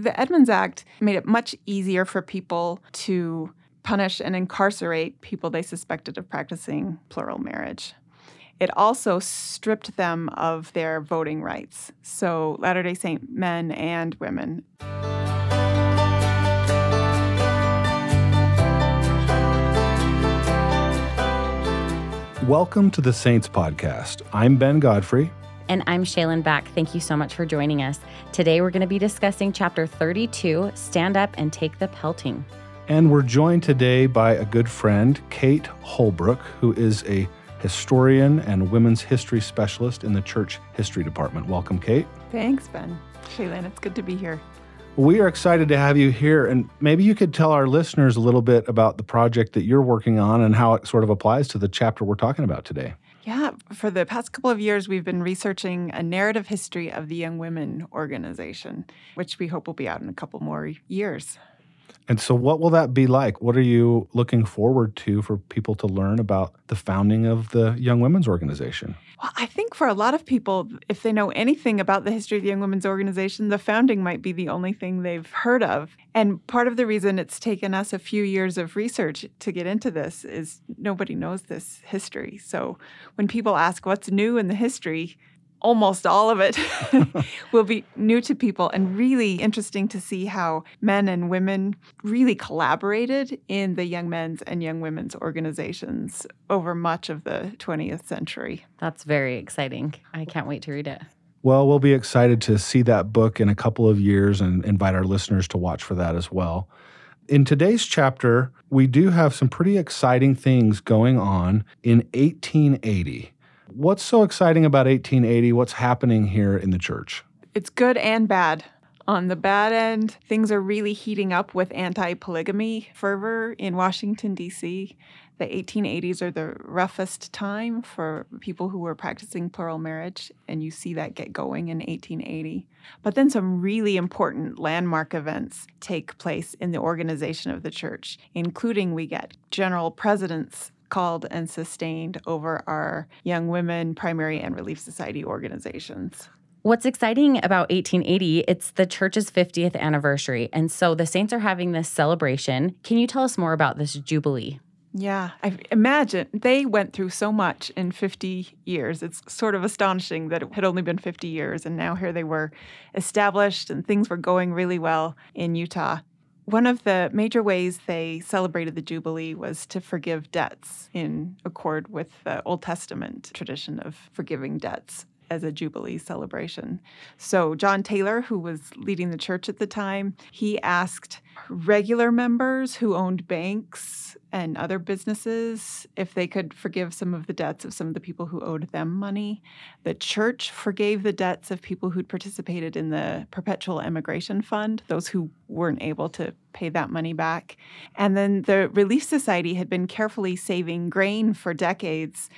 The Edmunds Act made it much easier for people to punish and incarcerate people they suspected of practicing plural marriage. It also stripped them of their voting rights. So, Latter day Saint men and women. Welcome to the Saints Podcast. I'm Ben Godfrey. And I'm Shalyn Back. Thank you so much for joining us. Today we're going to be discussing chapter 32 Stand Up and Take the Pelting. And we're joined today by a good friend, Kate Holbrook, who is a historian and women's history specialist in the church history department. Welcome, Kate. Thanks, Ben. Shalyn, it's good to be here. We are excited to have you here, and maybe you could tell our listeners a little bit about the project that you're working on and how it sort of applies to the chapter we're talking about today. For the past couple of years, we've been researching a narrative history of the Young Women organization, which we hope will be out in a couple more years. And so, what will that be like? What are you looking forward to for people to learn about the founding of the Young Women's Organization? Well, I think for a lot of people, if they know anything about the history of the Young Women's Organization, the founding might be the only thing they've heard of. And part of the reason it's taken us a few years of research to get into this is nobody knows this history. So when people ask what's new in the history, almost all of it will be new to people and really interesting to see how men and women really collaborated in the young men's and young women's organizations over much of the 20th century. That's very exciting. I can't wait to read it. Well, we'll be excited to see that book in a couple of years and invite our listeners to watch for that as well. In today's chapter, we do have some pretty exciting things going on in 1880. What's so exciting about 1880? What's happening here in the church? It's good and bad. On the bad end, things are really heating up with anti polygamy fervor in Washington, D.C. The 1880s are the roughest time for people who were practicing plural marriage, and you see that get going in 1880. But then some really important landmark events take place in the organization of the church, including we get general presidents called and sustained over our Young Women Primary and Relief Society organizations. What's exciting about 1880, it's the church's 50th anniversary. And so the Saints are having this celebration. Can you tell us more about this Jubilee? Yeah, I imagine they went through so much in 50 years. It's sort of astonishing that it had only been 50 years and now here they were established and things were going really well in Utah. One of the major ways they celebrated the Jubilee was to forgive debts in accord with the Old Testament tradition of forgiving debts as a Jubilee celebration. So, John Taylor, who was leading the church at the time, he asked regular members who owned banks and other businesses if they could forgive some of the debts of some of the people who owed them money. The church forgave the debts of people who'd participated in the Perpetual Emigration Fund, those who weren't able to pay that money back. And then the Relief Society had been carefully saving grain for decades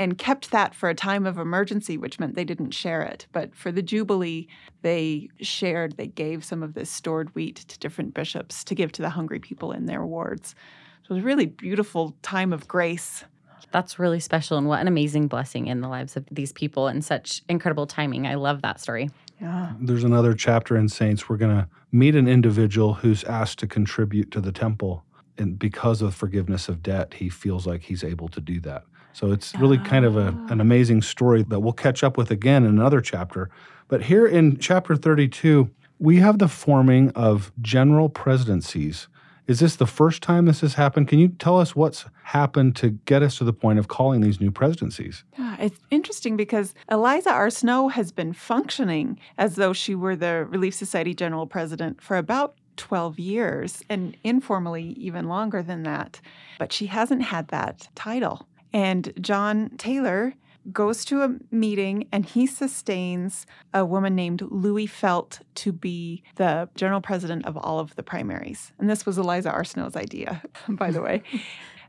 and kept that for a time of emergency, which meant they didn't share it. But for the Jubilee, they shared, they gave some of this stored wheat to different bishops to give to the hungry people in their wards. So it was a really beautiful time of grace. That's really special, and what an amazing blessing in the lives of these people and such incredible timing. I love that story. Yeah. There's another chapter in Saints. We're going to meet an individual who's asked to contribute to the temple. And because of forgiveness of debt, he feels like he's able to do that. So it's really kind of a, an ah. amazing story that we'll catch up with again in another chapter. But here in chapter 32, we have the forming of general presidencies. Is this the first time this has happened? Can you tell us what's happened to get us to the point of calling these new presidencies? Yeah, it's interesting because Eliza R. Snow has been functioning as though she were the Relief Society general president for about 12 years and informally even longer than that. But she hasn't had that title. And John Taylor goes to a meeting and he sustains a woman named Louie Felt to be the general president of all of the primaries. And this was Eliza. Snow's idea, by the way.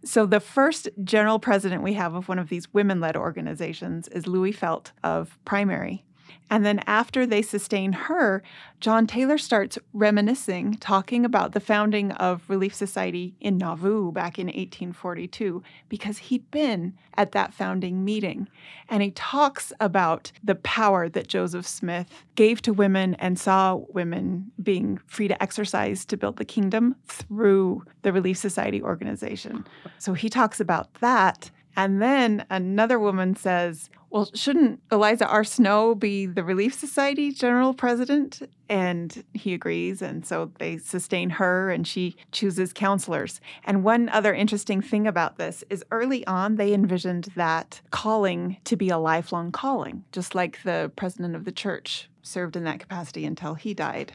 So, the first general president we have of one of these women led organizations is Louie Felt of Primary. And then after they sustain her, John Taylor starts reminiscing, talking about the founding of Relief Society in Nauvoo back in 1842, because he'd been at that founding meeting. And he talks about the power that Joseph Smith gave to women and saw women being free to exercise to build the kingdom through the Relief Society organization. So he talks about that. And then another woman says, Well, shouldn't Eliza R. Snow be the Relief Society general president? And he agrees. And so they sustain her and she chooses counselors. And one other interesting thing about this is early on, they envisioned that calling to be a lifelong calling, just like the president of the church served in that capacity until he died.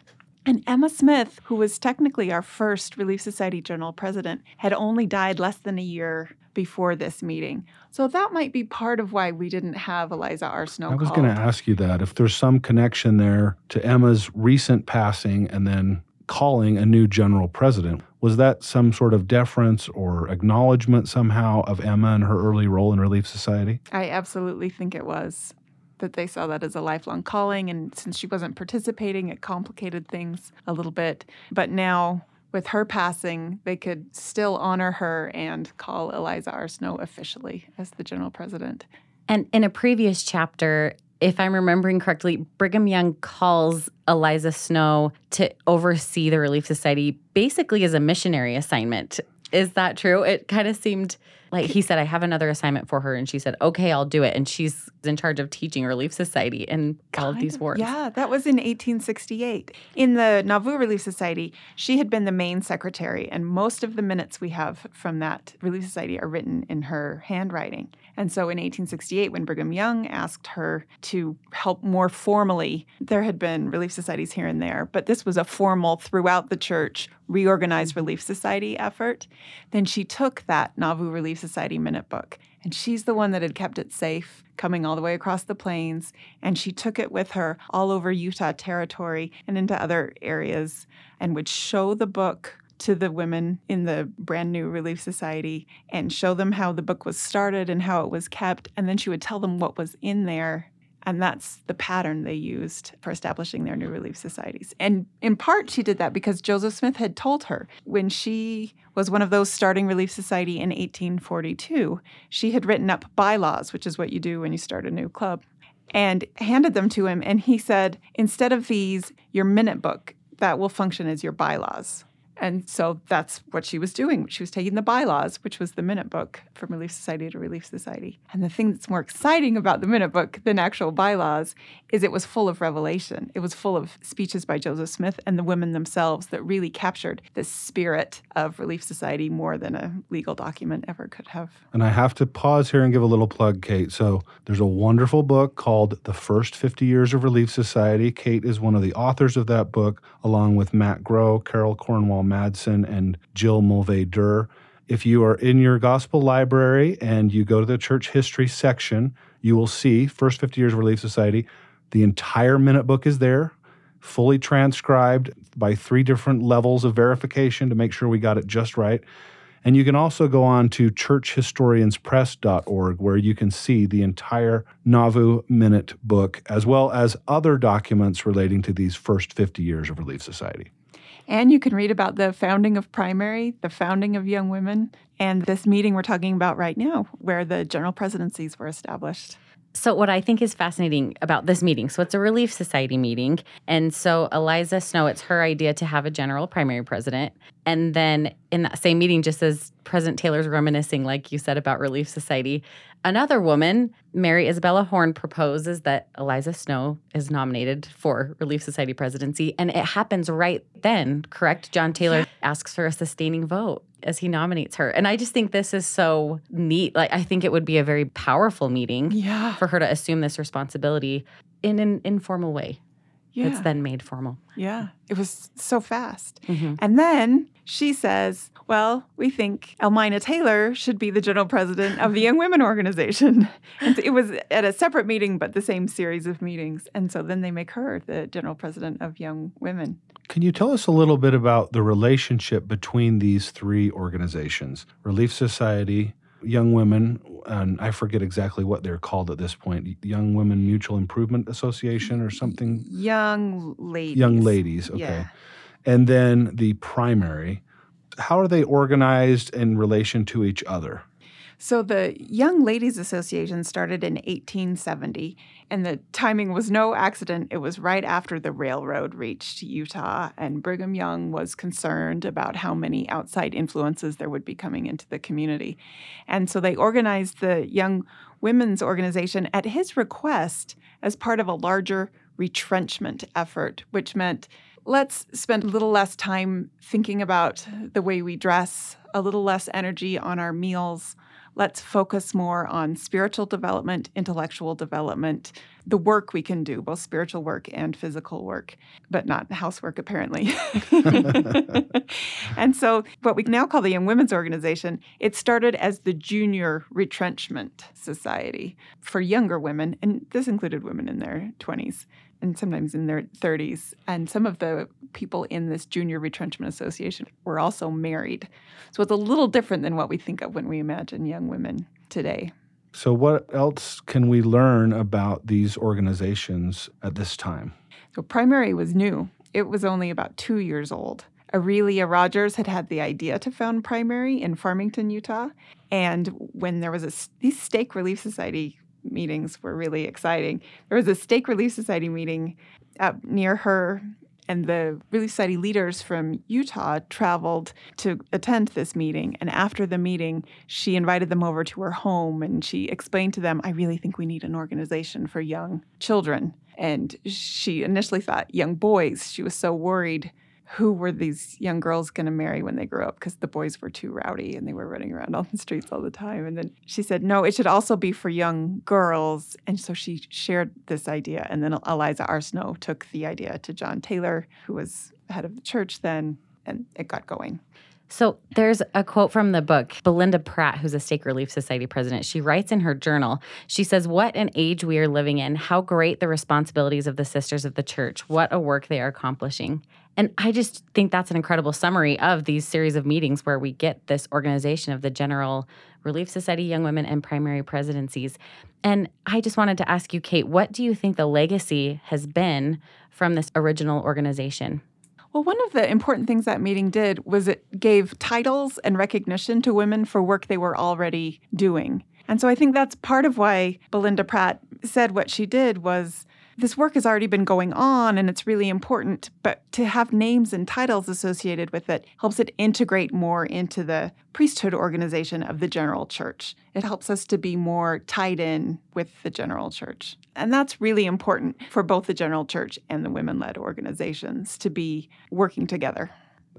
And Emma Smith, who was technically our first Relief Society general president, had only died less than a year before this meeting. So that might be part of why we didn't have Eliza. Snow. I was going to ask you that if there's some connection there to Emma's recent passing and then calling a new general president. Was that some sort of deference or acknowledgement somehow of Emma and her early role in Relief Society? I absolutely think it was that they saw that as a lifelong calling. And since she wasn't participating, it complicated things a little bit. But now with her passing, they could still honor her and call Eliza R. Snow officially as the general president. And in a previous chapter, if I'm remembering correctly, Brigham Young calls Eliza Snow to oversee the Relief Society basically as a missionary assignment. Is that true? It kind of seemed like he said, I have another assignment for her. And she said, okay, I'll do it. And she's in charge of teaching Relief Society and all of these wards. Yeah, that was in 1868. In the Nauvoo Relief Society, she had been the main secretary. And most of the minutes we have from that Relief Society are written in her handwriting. And so in 1868, when Brigham Young asked her to help more formally, there had been relief societies here and there, but this was a formal throughout the church reorganized relief society effort. Then she took that Nauvoo Relief Society minute book and she's the one that had kept it safe coming all the way across the plains. And she took it with her all over Utah Territory and into other areas and would show the book to the women in the brand new Relief Society and show them how the book was started and how it was kept. And then she would tell them what was in there. And that's the pattern they used for establishing their new relief societies. And in part, she did that because Joseph Smith had told her when she was one of those starting Relief Society in 1842, she had written up bylaws, which is what you do when you start a new club, and handed them to him. And he said, instead of these, your minute book, that will function as your bylaws. And so that's what she was doing. She was taking the bylaws, which was the minute book from Relief Society to Relief Society. And the thing that's more exciting about the minute book than actual bylaws is it was full of revelation. It was full of speeches by Joseph Smith and the women themselves that really captured the spirit of Relief Society more than a legal document ever could have. And I have to pause here and give a little plug, Kate. So there's a wonderful book called The First 50 Years of Relief Society. Kate is one of the authors of that book, along with Matt Grow, Carol Cornwall Madsen and Jill Mulvay Derr. If you are in your gospel library and you go to the church history section, you will see First 50 Years of Relief Society. The entire minute book is there, fully transcribed by three different levels of verification to make sure we got it just right. And you can also go on to churchhistorianspress.org where you can see the entire Nauvoo Minute book, as well as other documents relating to these first 50 years of Relief Society. And you can read about the founding of primary, the founding of young women, and this meeting we're talking about right now, where the general presidencies were established. So, what I think is fascinating about this meeting so, it's a Relief Society meeting. And so, Eliza Snow, it's her idea to have a general primary president. And then in that same meeting, just as President Taylor's reminiscing, like you said, about Relief Society, another woman, Mary Isabella Horne, proposes that Eliza Snow is nominated for Relief Society presidency. And it happens right then, correct? John Taylor yeah. asks for a sustaining vote as he nominates her. And I just think this is so neat. Like, I think it would be a very powerful meeting yeah. for her to assume this responsibility in an informal way. Yeah. It's then made formal. Yeah. It was so fast. Mm-hmm. And then she says, Well, we think Elmina Taylor should be the general president of the Young Women Organization. And it was at a separate meeting, but the same series of meetings. And so then they make her the general president of Young Women. Can you tell us a little bit about the relationship between these three organizations Relief Society, Young Women? And I forget exactly what they're called at this point Young Women Mutual Improvement Association or something. Young ladies. Young ladies, okay. Yeah. And then the primary. How are they organized in relation to each other? So the Young Ladies Association started in 1870, and the timing was no accident. It was right after the railroad reached Utah, and Brigham Young was concerned about how many outside influences there would be coming into the community. And so they organized the Young Women's Organization at his request as part of a larger retrenchment effort, which meant let's spend a little less time thinking about the way we dress, a little less energy on our meals let's focus more on spiritual development, intellectual development, the work we can do, both spiritual work and physical work, but not housework, apparently. and so, what we now call the Young Women's Organization, it started as the Junior Retrenchment Society for younger women, and this included women in their 20s and sometimes in their 30s. And some of the people in this Junior Retrenchment Association were also married. So it's a little different than what we think of when we imagine young women today. So, what else can we learn about these organizations at this time? So, primary was new, it was only about two years old. Aurelia Rogers had had the idea to found primary in Farmington, Utah. And when there was a, these stake relief society meetings were really exciting. There was a Stake Relief Society meeting up near her, and the Relief Society leaders from Utah traveled to attend this meeting. And after the meeting, she invited them over to her home and she explained to them, I really think we need an organization for young children. And she initially thought young boys. She was so worried who were these young girls going to marry when they grew up because the boys were too rowdy and they were running around on the streets all the time. And then she said, no, it should also be for young girls. And so she shared this idea. And then Eliza. Snow took the idea to John Taylor, who was head of the church then, and it got going. So there's a quote from the book. Belinda Pratt, who's a Stake Relief Society president, she writes in her journal, she says, What an age we are living in. How great the responsibilities of the sisters of the church. What a work they are accomplishing. And I just think that's an incredible summary of these series of meetings where we get this organization of the General Relief Society, Young Women, and Primary Presidencies. And I just wanted to ask you, Kate, what do you think the legacy has been from this original organization? Well, one of the important things that meeting did was it gave titles and recognition to women for work they were already doing. And so I think that's part of why Belinda Pratt said what she did was this work has already been going on and it's really important, but to have names and titles associated with it helps it integrate more into the priesthood organization of the general church. It helps us to be more tied in with the general church. And that's really important for both the general church and the women led organizations to be working together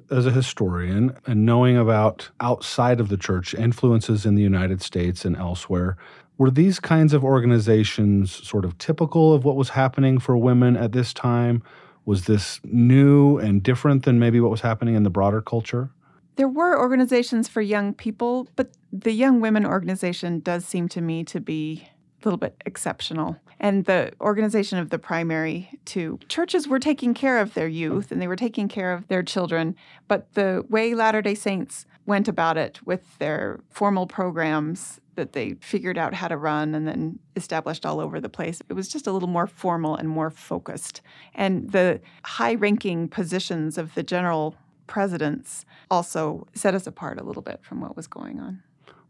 as a historian and knowing about outside of the church influences in the United States and elsewhere, were these kinds of organizations sort of typical of what was happening for women at this time? Was this new and different than maybe what was happening in the broader culture? There were organizations for young people, but the Young Women organization does seem to me to be a little bit exceptional. And the organization of the primary, too. Churches were taking care of their youth and they were taking care of their children, but the way Latter day Saints went about it with their formal programs that they figured out how to run and then established all over the place. It was just a little more formal and more focused. And the high ranking positions of the general presidents also set us apart a little bit from what was going on.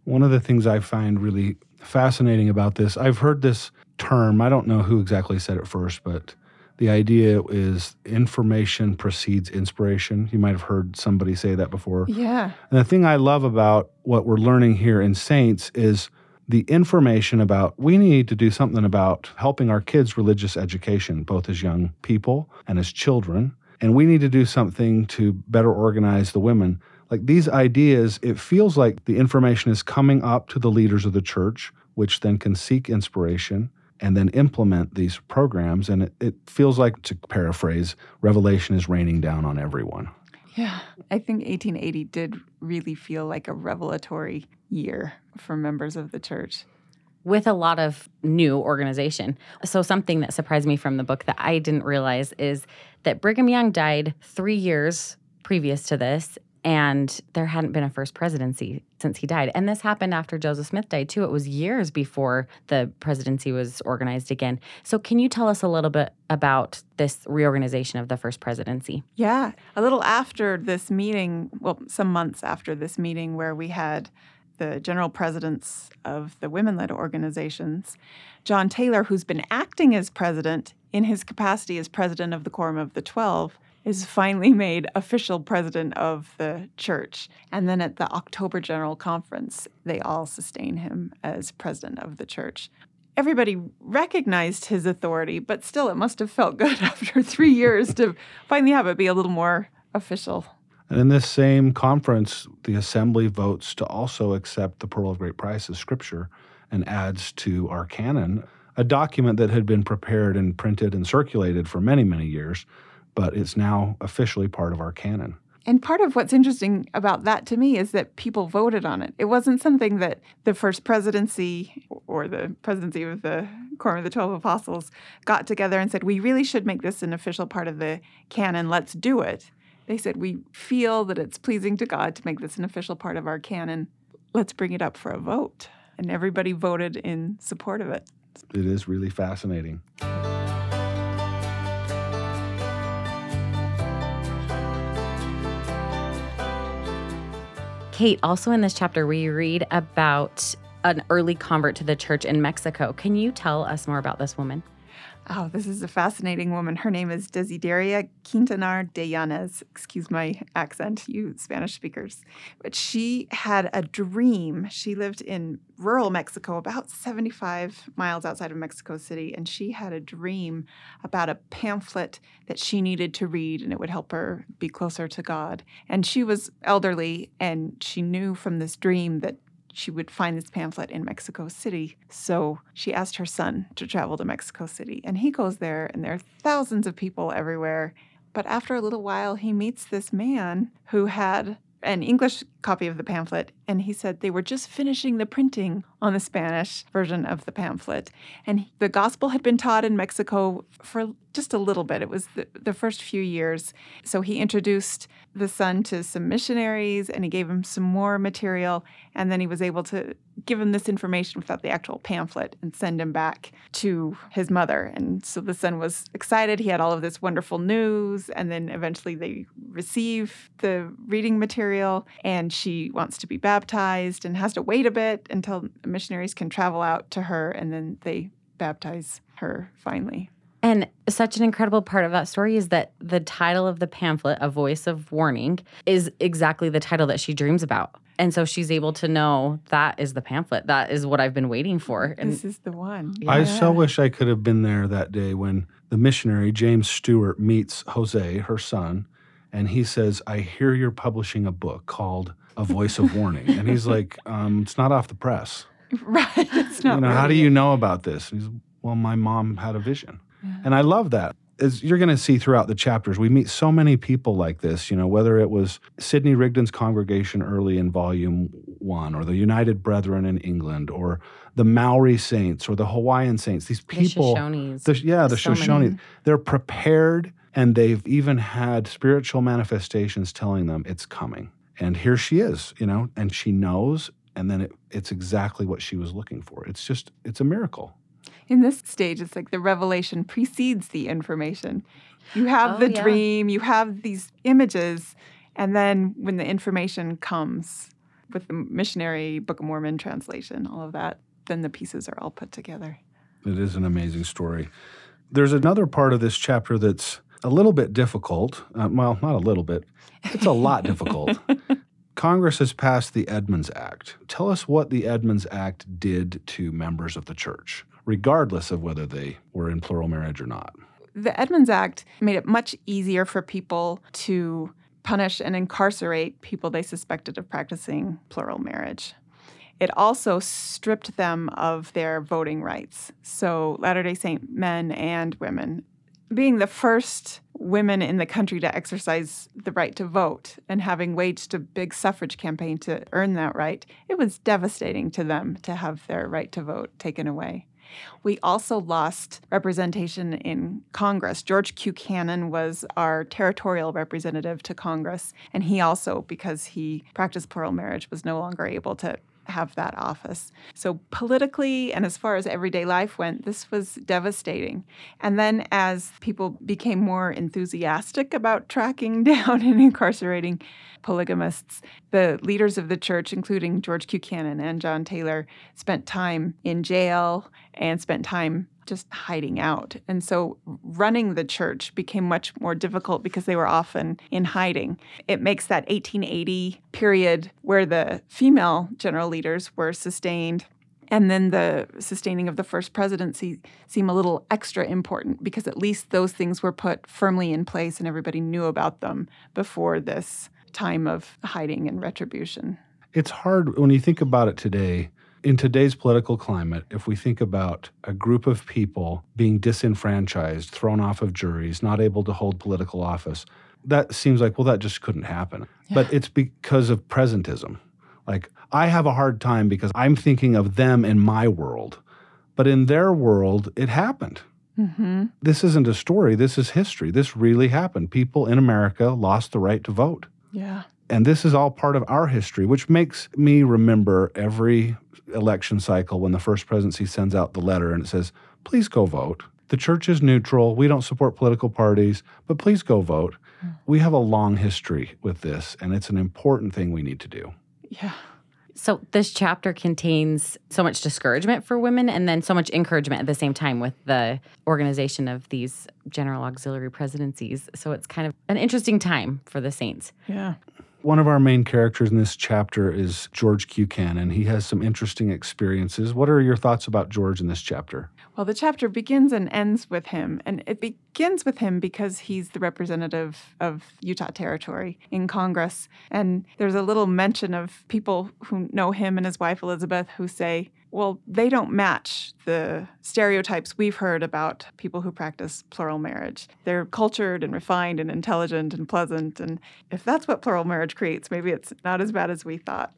One of the things I find really fascinating about this, I've heard this term, I don't know who exactly said it first, but the idea is information precedes inspiration. You might have heard somebody say that before. Yeah. And the thing I love about what we're learning here in Saints is the information about we need to do something about helping our kids' religious education, both as young people and as children. And we need to do something to better organize the women. Like these ideas, it feels like the information is coming up to the leaders of the church, which then can seek inspiration and then implement these programs. And it, it feels like, to paraphrase, revelation is raining down on everyone. Yeah, I think 1880 did really feel like a revelatory year for members of the church. With a lot of new organization. So, something that surprised me from the book that I didn't realize is that Brigham Young died three years previous to this, and there hadn't been a first presidency since he died. And this happened after Joseph Smith died, too. It was years before the presidency was organized again. So, can you tell us a little bit about this reorganization of the first presidency? Yeah. A little after this meeting, well, some months after this meeting, where we had the general presidents of the women led organizations, John Taylor, who's been acting as president in his capacity as president of the Quorum of the Twelve, is finally made official president of the church. And then at the October General Conference, they all sustain him as president of the church. Everybody recognized his authority, but still, it must have felt good after three years to finally have it be a little more official. And in this same conference, the assembly votes to also accept the Pearl of Great Price as scripture and adds to our canon a document that had been prepared and printed and circulated for many, many years, but it's now officially part of our canon. And part of what's interesting about that to me is that people voted on it. It wasn't something that the first presidency or the presidency of the Quorum of the Twelve Apostles got together and said, we really should make this an official part of the canon. Let's do it. They said, we feel that it's pleasing to God to make this an official part of our canon. Let's bring it up for a vote. And everybody voted in support of it. It is really fascinating. Kate, also in this chapter, we read about an early convert to the church in Mexico. Can you tell us more about this woman? Oh, this is a fascinating woman. Her name is Desideria Quintanar de Yanez. Excuse my accent, you Spanish speakers. But she had a dream. She lived in rural Mexico, about 75 miles outside of Mexico City, and she had a dream about a pamphlet that she needed to read and it would help her be closer to God. And she was elderly, and she knew from this dream that she would find this pamphlet in Mexico City. So she asked her son to travel to Mexico City. And he goes there, and there are thousands of people everywhere. But after a little while, he meets this man who had an English copy of the pamphlet, and he said they were just finishing the printing on the Spanish version of the pamphlet. And the gospel had been taught in Mexico for just a little bit. It was the, the first few years. So he introduced the son to some missionaries and he gave him some more material. And then he was able to give him this information without the actual pamphlet and send him back to his mother. And so the son was excited. He had all of this wonderful news. And then eventually they receive the reading material and she wants to be baptized and has to wait a bit until missionaries can travel out to her and then they baptize her finally. And such an incredible part of that story is that the title of the pamphlet, A Voice of Warning, is exactly the title that she dreams about. And so she's able to know that is the pamphlet. That is what I've been waiting for. And this is the one. Yeah. I so wish I could have been there that day when the missionary, James Stewart, meets Jose, her son, and he says, I hear you're publishing a book called A Voice of Warning. And he's like, um, It's not off the press. Right. It's not you know, how do you know about this? And he's, Well, my mom had a vision. And I love that. As you're going to see throughout the chapters, we meet so many people like this, you know, whether it was Sidney Rigdon's congregation early in volume one, or the United Brethren in England, or the Maori saints, or the Hawaiian saints. These the people, Shoshones. the, yeah, the So many. Shoshone, they're prepared and they've even had spiritual manifestations telling them it's coming. And here she is, you know, and she knows, and then it, it's exactly what she was looking for. It's just, it's a miracle. In this stage, it's like the revelation precedes the information. You have Oh, the yeah. dream, you have these images, and then when the information comes with the missionary Book of Mormon translation, all of that, then the pieces are all put together. It is an amazing story. There's another part of this chapter that's a little bit difficult. Uh, well, not a little bit, it's a lot difficult. Congress has passed the Edmunds Act. Tell us what the Edmunds Act did to members of the church, regardless of whether they were in plural marriage or not. The Edmunds Act made it much easier for people to punish and incarcerate people they suspected of practicing plural marriage. It also stripped them of their voting rights. So, Latter day Saint men and women, being the first women in the country to exercise the right to vote and having waged a big suffrage campaign to earn that right, it was devastating to them to have their right to vote taken away. We also lost representation in Congress. George Q. Cannon was our territorial representative to Congress, and he also, because he practiced plural marriage, was no longer able to have that office. So, politically and as far as everyday life went, this was devastating. And then, as people became more enthusiastic about tracking down and incarcerating polygamists, the leaders of the church, including George Q. Cannon and John Taylor, spent time in jail and spent time just hiding out. And so running the church became much more difficult because they were often in hiding. It makes that 1880 period where the female general leaders were sustained and then the sustaining of the first presidency seem a little extra important because at least those things were put firmly in place and everybody knew about them before this time of hiding and retribution. It's hard when you think about it today in today's political climate, if we think about a group of people being disenfranchised, thrown off of juries, not able to hold political office, that seems like, well, that just couldn't happen. Yeah. But it's because of presentism. Like, I have a hard time because I'm thinking of them in my world. But in their world, it happened. Mm-hmm. This isn't a story, this is history. This really happened. People in America lost the right to vote. Yeah. And this is all part of our history, which makes me remember every election cycle when the first presidency sends out the letter and it says, please go vote. The church is neutral. We don't support political parties, but please go vote. Mm. We have a long history with this, and it's an important thing we need to do. Yeah. So, this chapter contains so much discouragement for women and then so much encouragement at the same time with the organization of these general auxiliary presidencies. So, it's kind of an interesting time for the saints. Yeah. One of our main characters in this chapter is George Q. Cannon. He has some interesting experiences. What are your thoughts about George in this chapter? Well, the chapter begins and ends with him. And it begins with him because he's the representative of Utah Territory in Congress. And there's a little mention of people who know him and his wife, Elizabeth, who say, well, they don't match the stereotypes we've heard about people who practice plural marriage. They're cultured and refined and intelligent and pleasant. And if that's what plural marriage creates, maybe it's not as bad as we thought.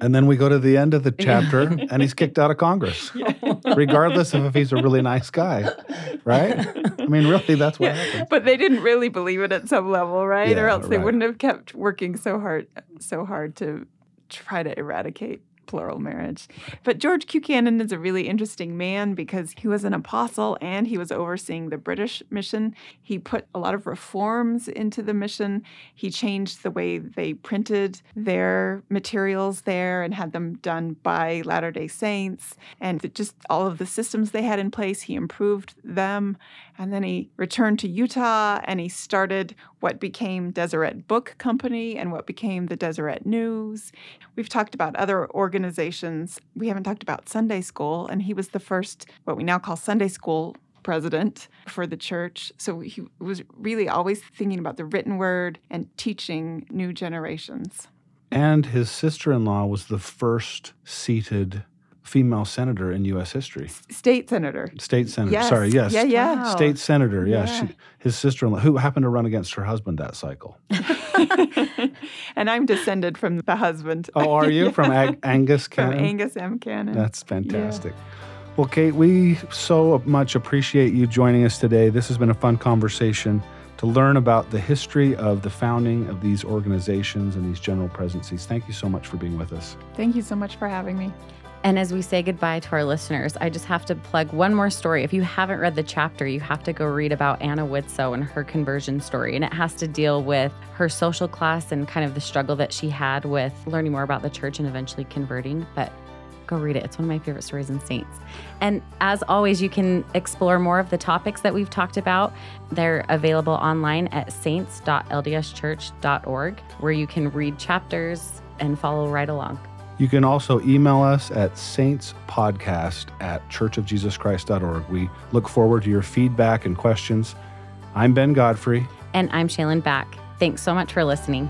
And then we go to the end of the chapter and he's kicked out of Congress, regardless of if he's a really nice guy, right? I mean, really, that's what happened. But they didn't really believe it at some level, right? Yeah, or else they right. wouldn't have kept working so hard, so hard to try to eradicate plural marriage. But George Q. Cannon is a really interesting man because he was an apostle and he was overseeing the British mission. He put a lot of reforms into the mission. He changed the way they printed their materials there and had them done by Latter day Saints. And just all of the systems they had in place, he improved them. And then he returned to Utah and he started what became Deseret Book Company and what became the Deseret News. We've talked about other organizations. We haven't talked about Sunday School, and he was the first, what we now call Sunday School president for the church. So he was really always thinking about the written word and teaching new generations. And his sister in law was the first seated female senator in U.S. history. State senator. State senator. Yes. Sorry, yes. Yeah, yeah. Wow. State senator. Yeah. yeah. She, his sister-in-law, who happened to run against her husband that cycle. and I'm descended from the husband. Oh, are you yeah. from Ag- Angus Cannon? From Angus M. Cannon. That's fantastic. Yeah. Well, Kate, we so much appreciate you joining us today. This has been a fun conversation to learn about the history of the founding of these organizations and these general presidencies. Thank you so much for being with us. Thank you so much for having me. And as we say goodbye to our listeners, I just have to plug one more story. If you haven't read the chapter, you have to go read about Anna Widtsoe and her conversion story. And it has to deal with her social class and kind of the struggle that she had with learning more about the church and eventually converting. But go read it. It's one of my favorite stories in Saints. And as always, you can explore more of the topics that we've talked about. They're available online at saints.ldschurch.org, where you can read chapters and follow right along. You can also email us at saintspodcast at churchofjesuschrist.org. We look forward to your feedback and questions. I'm Ben Godfrey. And I'm Shalyn Back. Thanks so much for listening.